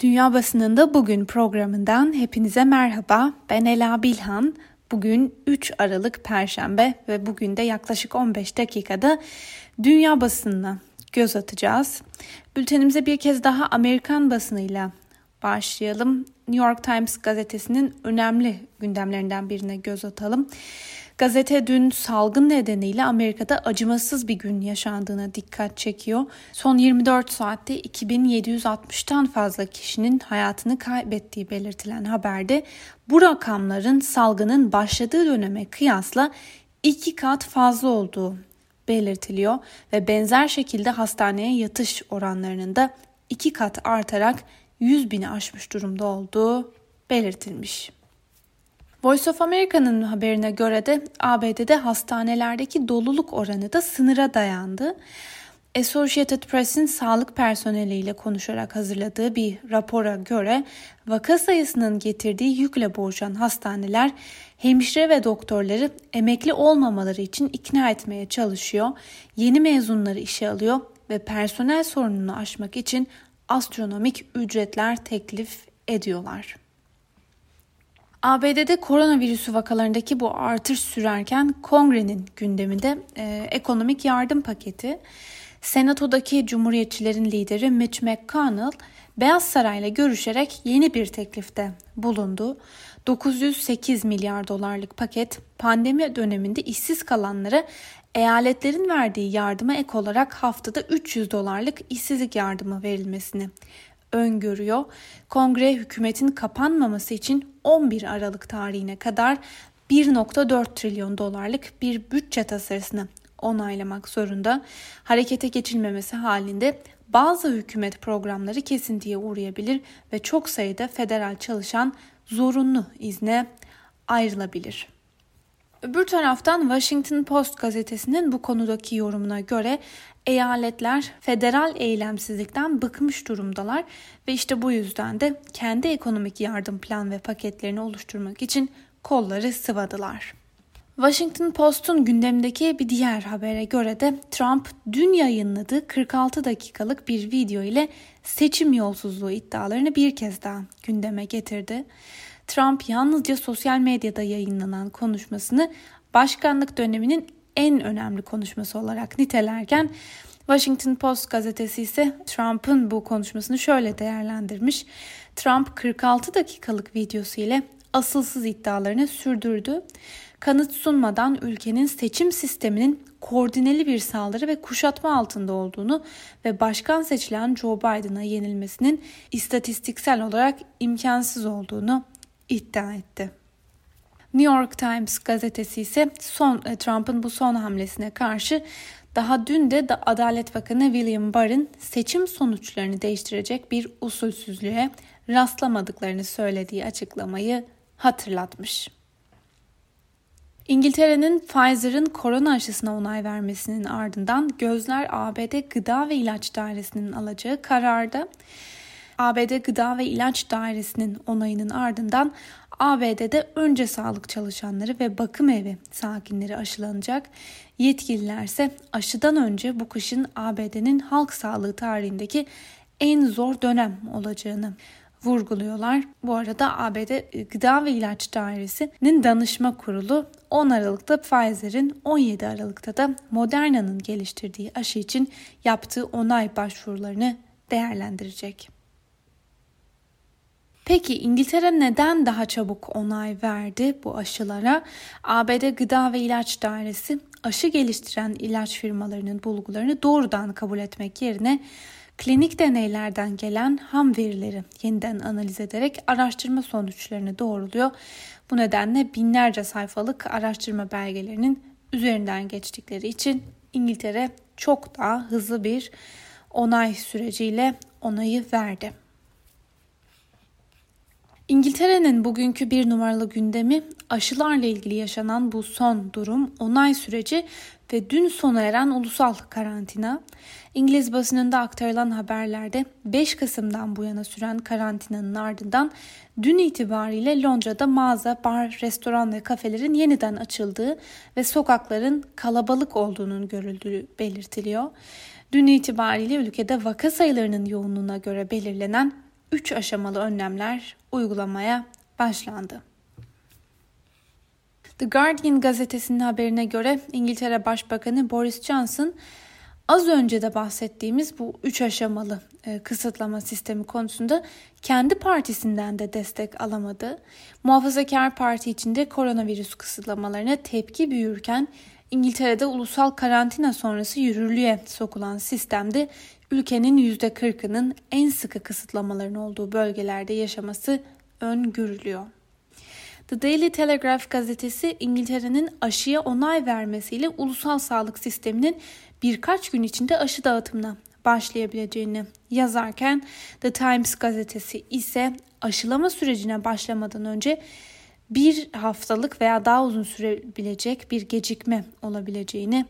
Dünya Basınında Bugün programından hepinize merhaba. Ben Ela Bilhan. Bugün 3 Aralık Perşembe ve bugün de yaklaşık 15 dakikada dünya basınına göz atacağız. Bültenimize bir kez daha Amerikan basınıyla başlayalım. New York Times gazetesinin önemli gündemlerinden birine göz atalım. Gazete dün salgın nedeniyle Amerika'da acımasız bir gün yaşandığına dikkat çekiyor. Son 24 saatte 2760'tan fazla kişinin hayatını kaybettiği belirtilen haberde bu rakamların salgının başladığı döneme kıyasla iki kat fazla olduğu belirtiliyor ve benzer şekilde hastaneye yatış oranlarının da iki kat artarak 100 bini aşmış durumda olduğu belirtilmiş. Voice of America'nın haberine göre de ABD'de hastanelerdeki doluluk oranı da sınıra dayandı. Associated Press'in sağlık personeliyle konuşarak hazırladığı bir rapora göre vaka sayısının getirdiği yükle boğuşan hastaneler hemşire ve doktorları emekli olmamaları için ikna etmeye çalışıyor, yeni mezunları işe alıyor ve personel sorununu aşmak için astronomik ücretler teklif ediyorlar. ABD'de koronavirüsü vakalarındaki bu artış sürerken kongrenin gündeminde e, ekonomik yardım paketi. Senatodaki Cumhuriyetçilerin lideri Mitch McConnell Beyaz Saray'la görüşerek yeni bir teklifte bulundu. 908 milyar dolarlık paket pandemi döneminde işsiz kalanlara eyaletlerin verdiği yardıma ek olarak haftada 300 dolarlık işsizlik yardımı verilmesini öngörüyor. Kongre hükümetin kapanmaması için 11 Aralık tarihine kadar 1.4 trilyon dolarlık bir bütçe tasarısını onaylamak zorunda. Harekete geçilmemesi halinde bazı hükümet programları kesintiye uğrayabilir ve çok sayıda federal çalışan zorunlu izne ayrılabilir. Öbür taraftan Washington Post gazetesinin bu konudaki yorumuna göre eyaletler federal eylemsizlikten bıkmış durumdalar ve işte bu yüzden de kendi ekonomik yardım plan ve paketlerini oluşturmak için kolları sıvadılar. Washington Post'un gündemdeki bir diğer habere göre de Trump dün yayınladığı 46 dakikalık bir video ile seçim yolsuzluğu iddialarını bir kez daha gündeme getirdi. Trump yalnızca sosyal medyada yayınlanan konuşmasını başkanlık döneminin en önemli konuşması olarak nitelerken Washington Post gazetesi ise Trump'ın bu konuşmasını şöyle değerlendirmiş. Trump 46 dakikalık videosu ile asılsız iddialarını sürdürdü. Kanıt sunmadan ülkenin seçim sisteminin koordineli bir saldırı ve kuşatma altında olduğunu ve başkan seçilen Joe Biden'a yenilmesinin istatistiksel olarak imkansız olduğunu iddia etti. New York Times gazetesi ise son e, Trump'ın bu son hamlesine karşı daha dün de Adalet Bakanı William Barr'ın seçim sonuçlarını değiştirecek bir usulsüzlüğe rastlamadıklarını söylediği açıklamayı hatırlatmış. İngiltere'nin Pfizer'ın korona aşısına onay vermesinin ardından gözler ABD Gıda ve İlaç Dairesi'nin alacağı kararda ABD Gıda ve İlaç Dairesi'nin onayının ardından ABD'de önce sağlık çalışanları ve bakım evi sakinleri aşılanacak. Yetkililer ise aşıdan önce bu kışın ABD'nin halk sağlığı tarihindeki en zor dönem olacağını vurguluyorlar. Bu arada ABD Gıda ve İlaç Dairesi'nin danışma kurulu 10 Aralık'ta Pfizer'in 17 Aralık'ta da Moderna'nın geliştirdiği aşı için yaptığı onay başvurularını değerlendirecek. Peki İngiltere neden daha çabuk onay verdi bu aşılara? ABD Gıda ve İlaç Dairesi aşı geliştiren ilaç firmalarının bulgularını doğrudan kabul etmek yerine klinik deneylerden gelen ham verileri yeniden analiz ederek araştırma sonuçlarını doğruluyor. Bu nedenle binlerce sayfalık araştırma belgelerinin üzerinden geçtikleri için İngiltere çok daha hızlı bir onay süreciyle onayı verdi. İngiltere'nin bugünkü bir numaralı gündemi aşılarla ilgili yaşanan bu son durum, onay süreci ve dün sona eren ulusal karantina. İngiliz basınında aktarılan haberlerde 5 Kasım'dan bu yana süren karantinanın ardından dün itibariyle Londra'da mağaza, bar, restoran ve kafelerin yeniden açıldığı ve sokakların kalabalık olduğunun görüldüğü belirtiliyor. Dün itibariyle ülkede vaka sayılarının yoğunluğuna göre belirlenen 3 aşamalı önlemler uygulamaya başlandı. The Guardian gazetesinin haberine göre İngiltere Başbakanı Boris Johnson az önce de bahsettiğimiz bu üç aşamalı e, kısıtlama sistemi konusunda kendi partisinden de destek alamadı. Muhafazakar Parti içinde koronavirüs kısıtlamalarına tepki büyürken İngiltere'de ulusal karantina sonrası yürürlüğe sokulan sistemde ülkenin %40'ının en sıkı kısıtlamaların olduğu bölgelerde yaşaması öngörülüyor. The Daily Telegraph gazetesi İngiltere'nin aşıya onay vermesiyle ulusal sağlık sisteminin birkaç gün içinde aşı dağıtımına başlayabileceğini yazarken The Times gazetesi ise aşılama sürecine başlamadan önce bir haftalık veya daha uzun sürebilecek bir gecikme olabileceğini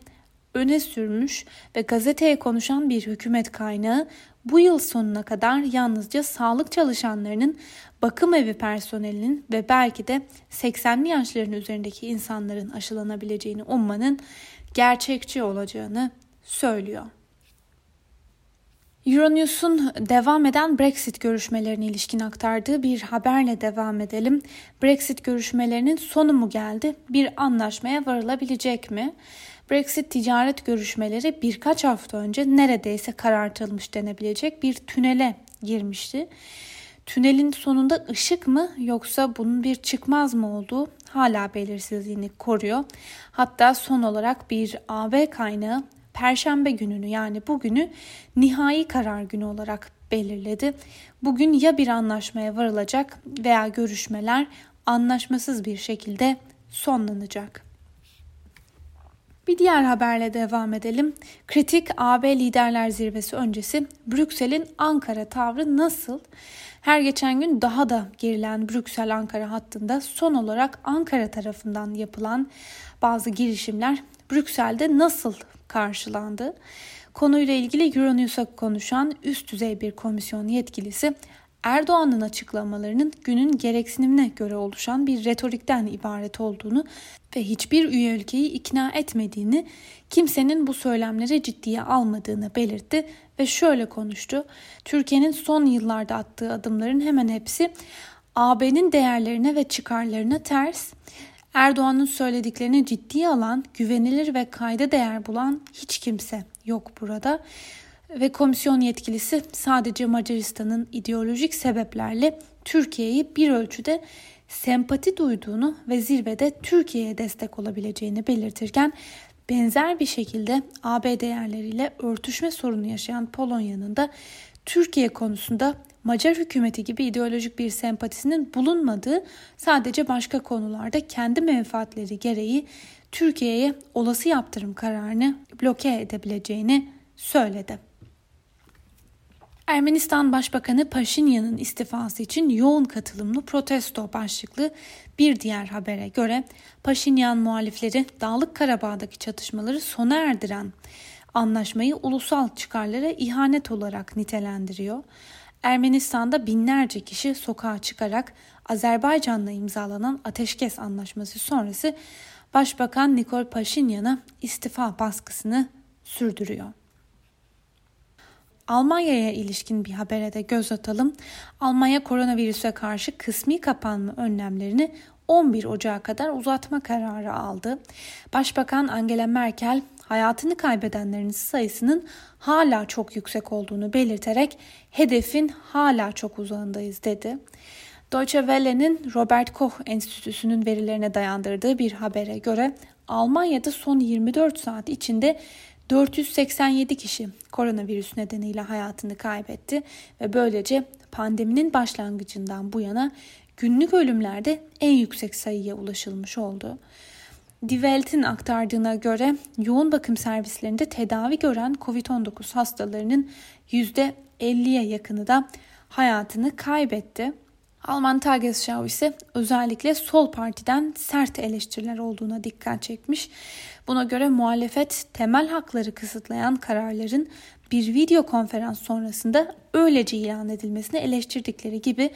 öne sürmüş ve gazeteye konuşan bir hükümet kaynağı bu yıl sonuna kadar yalnızca sağlık çalışanlarının, bakım evi personelinin ve belki de 80'li yaşların üzerindeki insanların aşılanabileceğini ummanın gerçekçi olacağını söylüyor. Euronews'un devam eden Brexit görüşmelerine ilişkin aktardığı bir haberle devam edelim. Brexit görüşmelerinin sonu mu geldi? Bir anlaşmaya varılabilecek mi? Brexit ticaret görüşmeleri birkaç hafta önce neredeyse karartılmış denebilecek bir tünele girmişti. Tünelin sonunda ışık mı yoksa bunun bir çıkmaz mı olduğu hala belirsizliğini koruyor. Hatta son olarak bir AB kaynağı Perşembe gününü yani bugünü nihai karar günü olarak belirledi. Bugün ya bir anlaşmaya varılacak veya görüşmeler anlaşmasız bir şekilde sonlanacak. Bir diğer haberle devam edelim. Kritik AB Liderler Zirvesi öncesi Brüksel'in Ankara tavrı nasıl? Her geçen gün daha da gerilen Brüksel-Ankara hattında son olarak Ankara tarafından yapılan bazı girişimler Brüksel'de nasıl karşılandı? Konuyla ilgili Euronews'a konuşan üst düzey bir komisyon yetkilisi Erdoğan'ın açıklamalarının günün gereksinimine göre oluşan bir retorikten ibaret olduğunu ve hiçbir üye ülkeyi ikna etmediğini, kimsenin bu söylemleri ciddiye almadığını belirtti ve şöyle konuştu. Türkiye'nin son yıllarda attığı adımların hemen hepsi AB'nin değerlerine ve çıkarlarına ters. Erdoğan'ın söylediklerini ciddiye alan, güvenilir ve kayda değer bulan hiç kimse yok burada. Ve komisyon yetkilisi sadece Macaristan'ın ideolojik sebeplerle Türkiye'yi bir ölçüde sempati duyduğunu ve zirvede Türkiye'ye destek olabileceğini belirtirken benzer bir şekilde AB değerleriyle örtüşme sorunu yaşayan Polonya'nın da Türkiye konusunda Macar hükümeti gibi ideolojik bir sempatisinin bulunmadığı sadece başka konularda kendi menfaatleri gereği Türkiye'ye olası yaptırım kararını bloke edebileceğini söyledi. Ermenistan Başbakanı Paşinyan'ın istifası için yoğun katılımlı protesto başlıklı bir diğer habere göre Paşinyan muhalifleri Dağlık Karabağ'daki çatışmaları sona erdiren anlaşmayı ulusal çıkarlara ihanet olarak nitelendiriyor. Ermenistan'da binlerce kişi sokağa çıkarak Azerbaycan'la imzalanan ateşkes anlaşması sonrası Başbakan Nikol Paşinyan'a istifa baskısını sürdürüyor. Almanya'ya ilişkin bir habere de göz atalım. Almanya koronavirüse karşı kısmi kapanma önlemlerini 11 Ocağı kadar uzatma kararı aldı. Başbakan Angela Merkel hayatını kaybedenlerin sayısının hala çok yüksek olduğunu belirterek hedefin hala çok uzağındayız dedi. Deutsche Welle'nin Robert Koch Enstitüsü'nün verilerine dayandırdığı bir habere göre Almanya'da son 24 saat içinde 487 kişi koronavirüs nedeniyle hayatını kaybetti ve böylece pandeminin başlangıcından bu yana günlük ölümlerde en yüksek sayıya ulaşılmış oldu. Die aktardığına göre yoğun bakım servislerinde tedavi gören COVID-19 hastalarının %50'ye yakını da hayatını kaybetti. Alman Tagesschau ise özellikle sol partiden sert eleştiriler olduğuna dikkat çekmiş. Buna göre muhalefet temel hakları kısıtlayan kararların bir video konferans sonrasında öylece ilan edilmesini eleştirdikleri gibi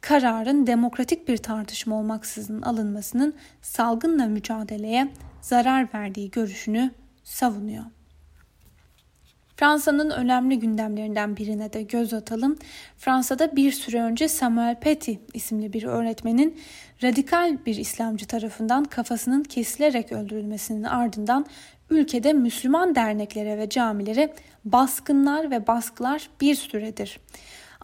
kararın demokratik bir tartışma olmaksızın alınmasının salgınla mücadeleye zarar verdiği görüşünü savunuyor. Fransa'nın önemli gündemlerinden birine de göz atalım. Fransa'da bir süre önce Samuel Paty isimli bir öğretmenin radikal bir İslamcı tarafından kafasının kesilerek öldürülmesinin ardından ülkede Müslüman derneklere ve camilere baskınlar ve baskılar bir süredir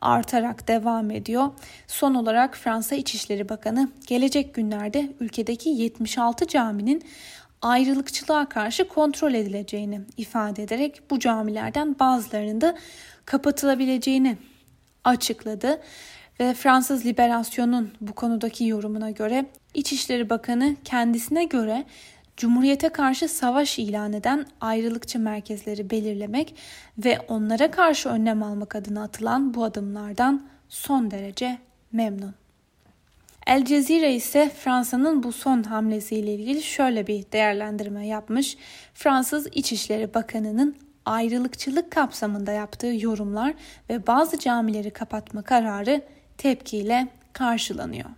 artarak devam ediyor. Son olarak Fransa İçişleri Bakanı gelecek günlerde ülkedeki 76 caminin ayrılıkçılığa karşı kontrol edileceğini ifade ederek bu camilerden bazılarının da kapatılabileceğini açıkladı ve Fransız Liberasyon'un bu konudaki yorumuna göre İçişleri Bakanı kendisine göre Cumhuriyete karşı savaş ilan eden ayrılıkçı merkezleri belirlemek ve onlara karşı önlem almak adına atılan bu adımlardan son derece memnun. El Cezire ise Fransa'nın bu son hamlesiyle ilgili şöyle bir değerlendirme yapmış. Fransız İçişleri Bakanı'nın ayrılıkçılık kapsamında yaptığı yorumlar ve bazı camileri kapatma kararı tepkiyle karşılanıyor.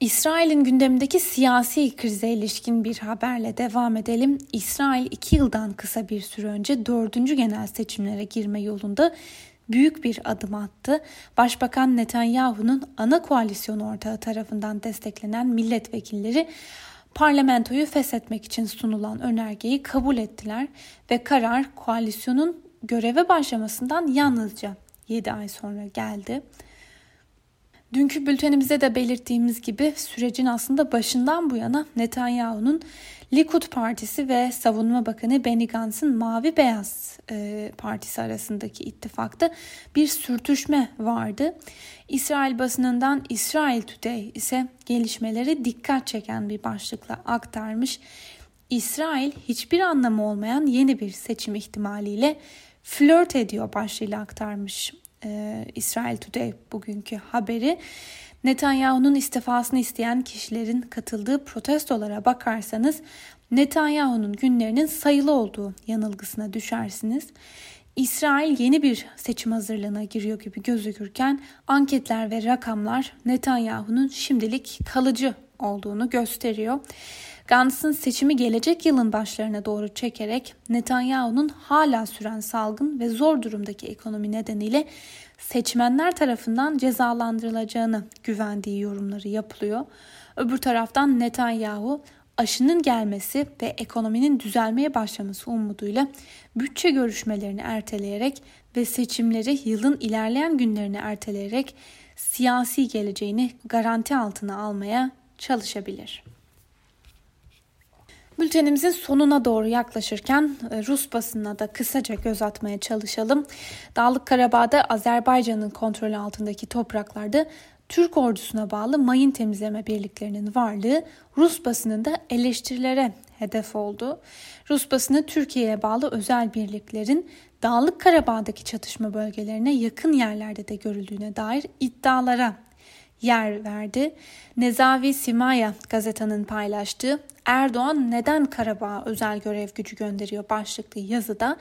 İsrail'in gündemindeki siyasi krize ilişkin bir haberle devam edelim. İsrail iki yıldan kısa bir süre önce dördüncü genel seçimlere girme yolunda büyük bir adım attı. Başbakan Netanyahu'nun ana koalisyon ortağı tarafından desteklenen milletvekilleri parlamentoyu feshetmek için sunulan önergeyi kabul ettiler ve karar koalisyonun göreve başlamasından yalnızca 7 ay sonra geldi. Dünkü bültenimizde de belirttiğimiz gibi sürecin aslında başından bu yana Netanyahu'nun Likud Partisi ve Savunma Bakanı Benny Gantz'ın Mavi Beyaz e, Partisi arasındaki ittifakta bir sürtüşme vardı. İsrail basınından İsrail Today ise gelişmeleri dikkat çeken bir başlıkla aktarmış. İsrail hiçbir anlamı olmayan yeni bir seçim ihtimaliyle flört ediyor başlığıyla aktarmış e, İsrail Today bugünkü haberi. Netanyahu'nun istifasını isteyen kişilerin katıldığı protestolara bakarsanız Netanyahu'nun günlerinin sayılı olduğu yanılgısına düşersiniz. İsrail yeni bir seçim hazırlığına giriyor gibi gözükürken anketler ve rakamlar Netanyahu'nun şimdilik kalıcı olduğunu gösteriyor. Gantz'ın seçimi gelecek yılın başlarına doğru çekerek Netanyahu'nun hala süren salgın ve zor durumdaki ekonomi nedeniyle seçmenler tarafından cezalandırılacağını güvendiği yorumları yapılıyor. Öbür taraftan Netanyahu aşının gelmesi ve ekonominin düzelmeye başlaması umuduyla bütçe görüşmelerini erteleyerek ve seçimleri yılın ilerleyen günlerine erteleyerek siyasi geleceğini garanti altına almaya çalışabilir. Bültenimizin sonuna doğru yaklaşırken e, Rus basınına da kısaca göz atmaya çalışalım. Dağlık Karabağ'da Azerbaycan'ın kontrolü altındaki topraklarda Türk ordusuna bağlı mayın temizleme birliklerinin varlığı Rus basınında eleştirilere hedef oldu. Rus basını Türkiye'ye bağlı özel birliklerin Dağlık Karabağ'daki çatışma bölgelerine yakın yerlerde de görüldüğüne dair iddialara yer verdi. Nezavi Simaya gazetanın paylaştığı Erdoğan neden Karabağ'a özel görev gücü gönderiyor başlıklı yazıda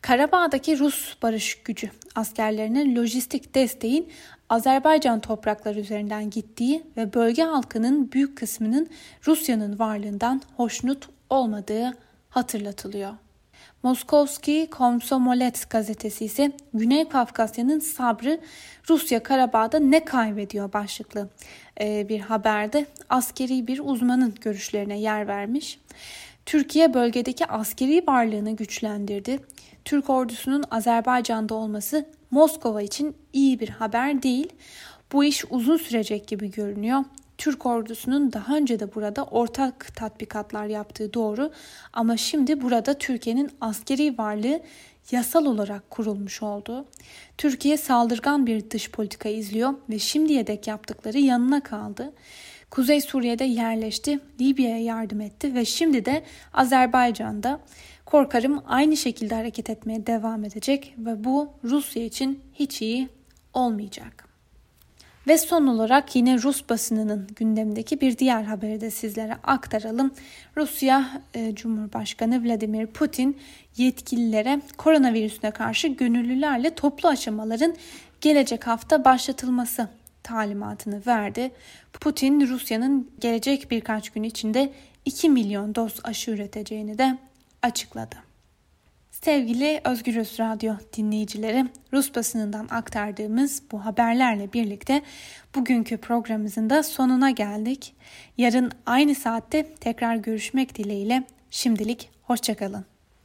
Karabağ'daki Rus barış gücü askerlerine lojistik desteğin Azerbaycan toprakları üzerinden gittiği ve bölge halkının büyük kısmının Rusya'nın varlığından hoşnut olmadığı hatırlatılıyor. Moskovski Komsomolet gazetesi ise Güney Kafkasya'nın sabrı Rusya Karabağ'da ne kaybediyor başlıklı e, bir haberde askeri bir uzmanın görüşlerine yer vermiş. Türkiye bölgedeki askeri varlığını güçlendirdi. Türk ordusunun Azerbaycan'da olması Moskova için iyi bir haber değil. Bu iş uzun sürecek gibi görünüyor. Türk ordusunun daha önce de burada ortak tatbikatlar yaptığı doğru ama şimdi burada Türkiye'nin askeri varlığı yasal olarak kurulmuş oldu. Türkiye saldırgan bir dış politika izliyor ve şimdiye dek yaptıkları yanına kaldı. Kuzey Suriye'de yerleşti, Libya'ya yardım etti ve şimdi de Azerbaycan'da korkarım aynı şekilde hareket etmeye devam edecek ve bu Rusya için hiç iyi olmayacak. Ve son olarak yine Rus basınının gündemindeki bir diğer haberi de sizlere aktaralım. Rusya e, Cumhurbaşkanı Vladimir Putin yetkililere koronavirüsüne karşı gönüllülerle toplu aşamaların gelecek hafta başlatılması talimatını verdi. Putin Rusya'nın gelecek birkaç gün içinde 2 milyon doz aşı üreteceğini de açıkladı. Sevgili Özgürüz Radyo dinleyicileri, Rus basınından aktardığımız bu haberlerle birlikte bugünkü programımızın da sonuna geldik. Yarın aynı saatte tekrar görüşmek dileğiyle şimdilik hoşçakalın.